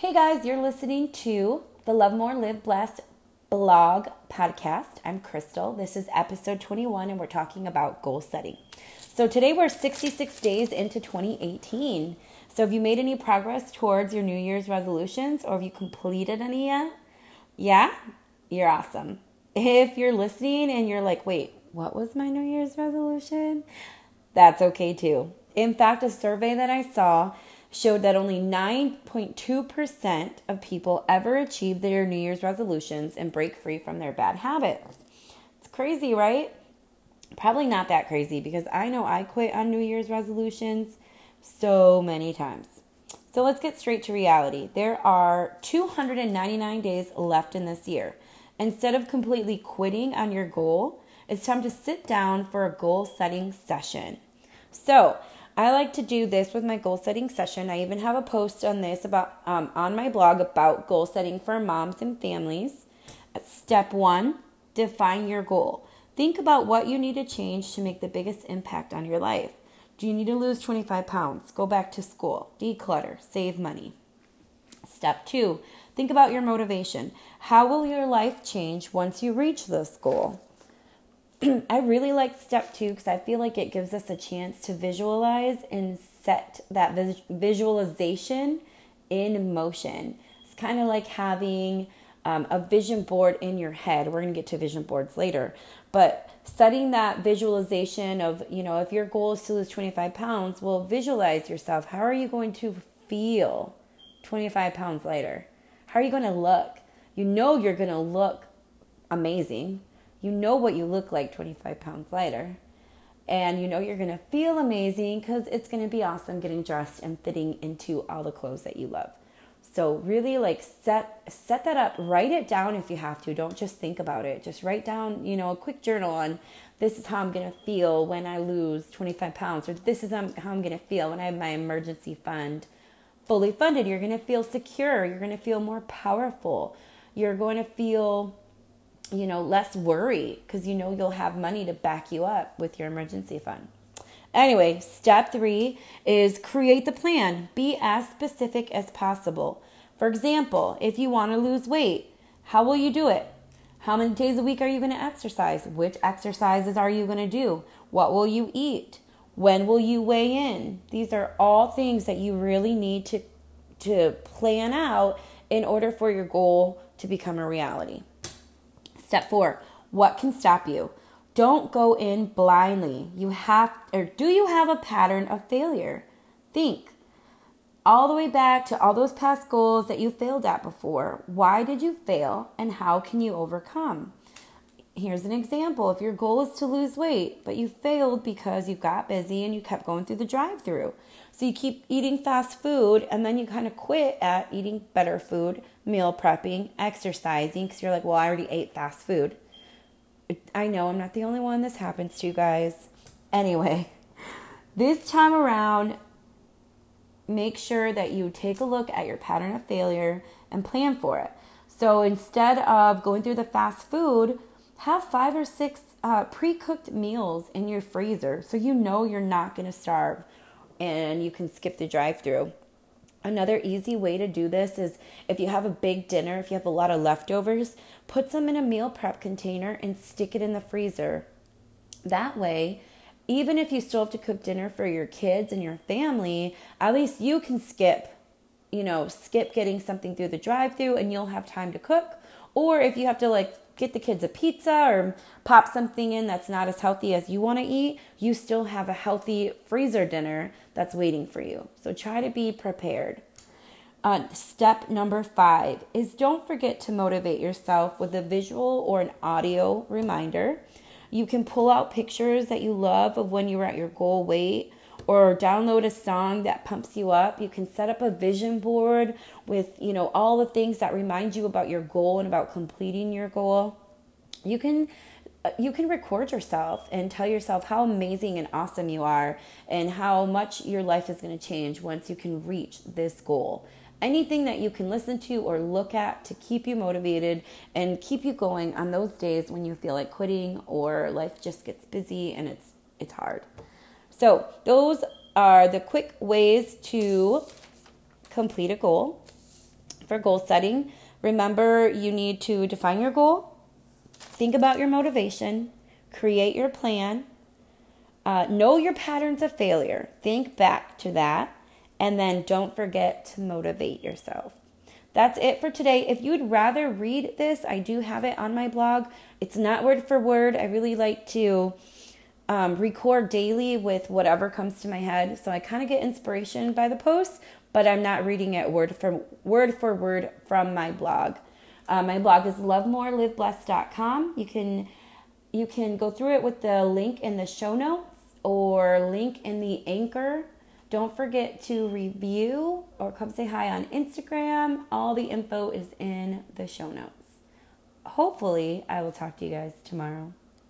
Hey guys, you're listening to the Love More Live Blessed blog podcast. I'm Crystal. This is episode 21, and we're talking about goal setting. So today we're 66 days into 2018. So have you made any progress towards your New Year's resolutions or have you completed any yet? Yeah? You're awesome. If you're listening and you're like, wait, what was my New Year's resolution? That's okay too. In fact, a survey that I saw showed that only 9.2% of people ever achieve their New Year's resolutions and break free from their bad habits. It's crazy, right? Probably not that crazy because I know I quit on New Year's resolutions so many times. So let's get straight to reality. There are 299 days left in this year. Instead of completely quitting on your goal, it's time to sit down for a goal setting session. So, I like to do this with my goal setting session. I even have a post on this about um, on my blog about goal setting for moms and families. Step one: define your goal. Think about what you need to change to make the biggest impact on your life. Do you need to lose 25 pounds? Go back to school. Declutter. Save money. Step two: think about your motivation. How will your life change once you reach this goal? I really like step two because I feel like it gives us a chance to visualize and set that vis- visualization in motion. It's kind of like having um, a vision board in your head. We're going to get to vision boards later, but setting that visualization of, you know, if your goal is to lose 25 pounds, well, visualize yourself. How are you going to feel 25 pounds later? How are you going to look? You know, you're going to look amazing you know what you look like 25 pounds lighter. And you know you're to feel amazing because it's to be awesome getting dressed and fitting into all the clothes that you love. So really like set set that up, write it down if you have to. Don't just think about it. Just write down, you know, a quick journal on this is how I'm going to feel when I lose 25 pounds or this is um, how I'm going to feel when I have my emergency fund fully funded. You're going to feel secure, you're going to feel more powerful. You're going to feel you know, less worry because you know you'll have money to back you up with your emergency fund. Anyway, step three is create the plan. Be as specific as possible. For example, if you want to lose weight, how will you do it? How many days a week are you going to exercise? Which exercises are you going to do? What will you eat? When will you weigh in? These are all things that you really need to, to plan out in order for your goal to become a reality. Step four, what can stop you? Don't go in blindly. You have, or do you have a pattern of failure? Think all the way back to all those past goals that you failed at before. Why did you fail and how can you overcome? Here's an example. If your goal is to lose weight, but you failed because you got busy and you kept going through the drive through. So you keep eating fast food and then you kind of quit at eating better food, meal prepping, exercising because you're like, well, I already ate fast food. I know I'm not the only one this happens to, you guys. Anyway, this time around, make sure that you take a look at your pattern of failure and plan for it. So instead of going through the fast food, have five or six uh, pre cooked meals in your freezer so you know you're not going to starve and you can skip the drive through. Another easy way to do this is if you have a big dinner, if you have a lot of leftovers, put some in a meal prep container and stick it in the freezer. That way, even if you still have to cook dinner for your kids and your family, at least you can skip, you know, skip getting something through the drive through and you'll have time to cook. Or if you have to like get the kids a pizza or pop something in that's not as healthy as you want to eat, you still have a healthy freezer dinner that's waiting for you. So try to be prepared. Uh, step number five is don't forget to motivate yourself with a visual or an audio reminder. You can pull out pictures that you love of when you were at your goal weight or download a song that pumps you up. You can set up a vision board with, you know, all the things that remind you about your goal and about completing your goal. You can uh, you can record yourself and tell yourself how amazing and awesome you are and how much your life is going to change once you can reach this goal. Anything that you can listen to or look at to keep you motivated and keep you going on those days when you feel like quitting or life just gets busy and it's it's hard. So, those are the quick ways to complete a goal. for goal setting. Remember, you need to define your goal, think about your motivation, create your plan, uh, know your patterns of failure, think back to that, and then don't forget to motivate yourself. That's it for today. If you'd rather read this, I do have it on my blog. It's not word for word. I really like to um, record daily with whatever comes to my head. So I kind of get inspiration by the posts, but I'm not reading it word for word for word from my blog. Uh, my blog is lovemoreliveblessed.com. You can you can go through it with the link in the show notes or link in the anchor. Don't forget to review or come say hi on Instagram. All the info is in the show notes. Hopefully, I will talk to you guys tomorrow.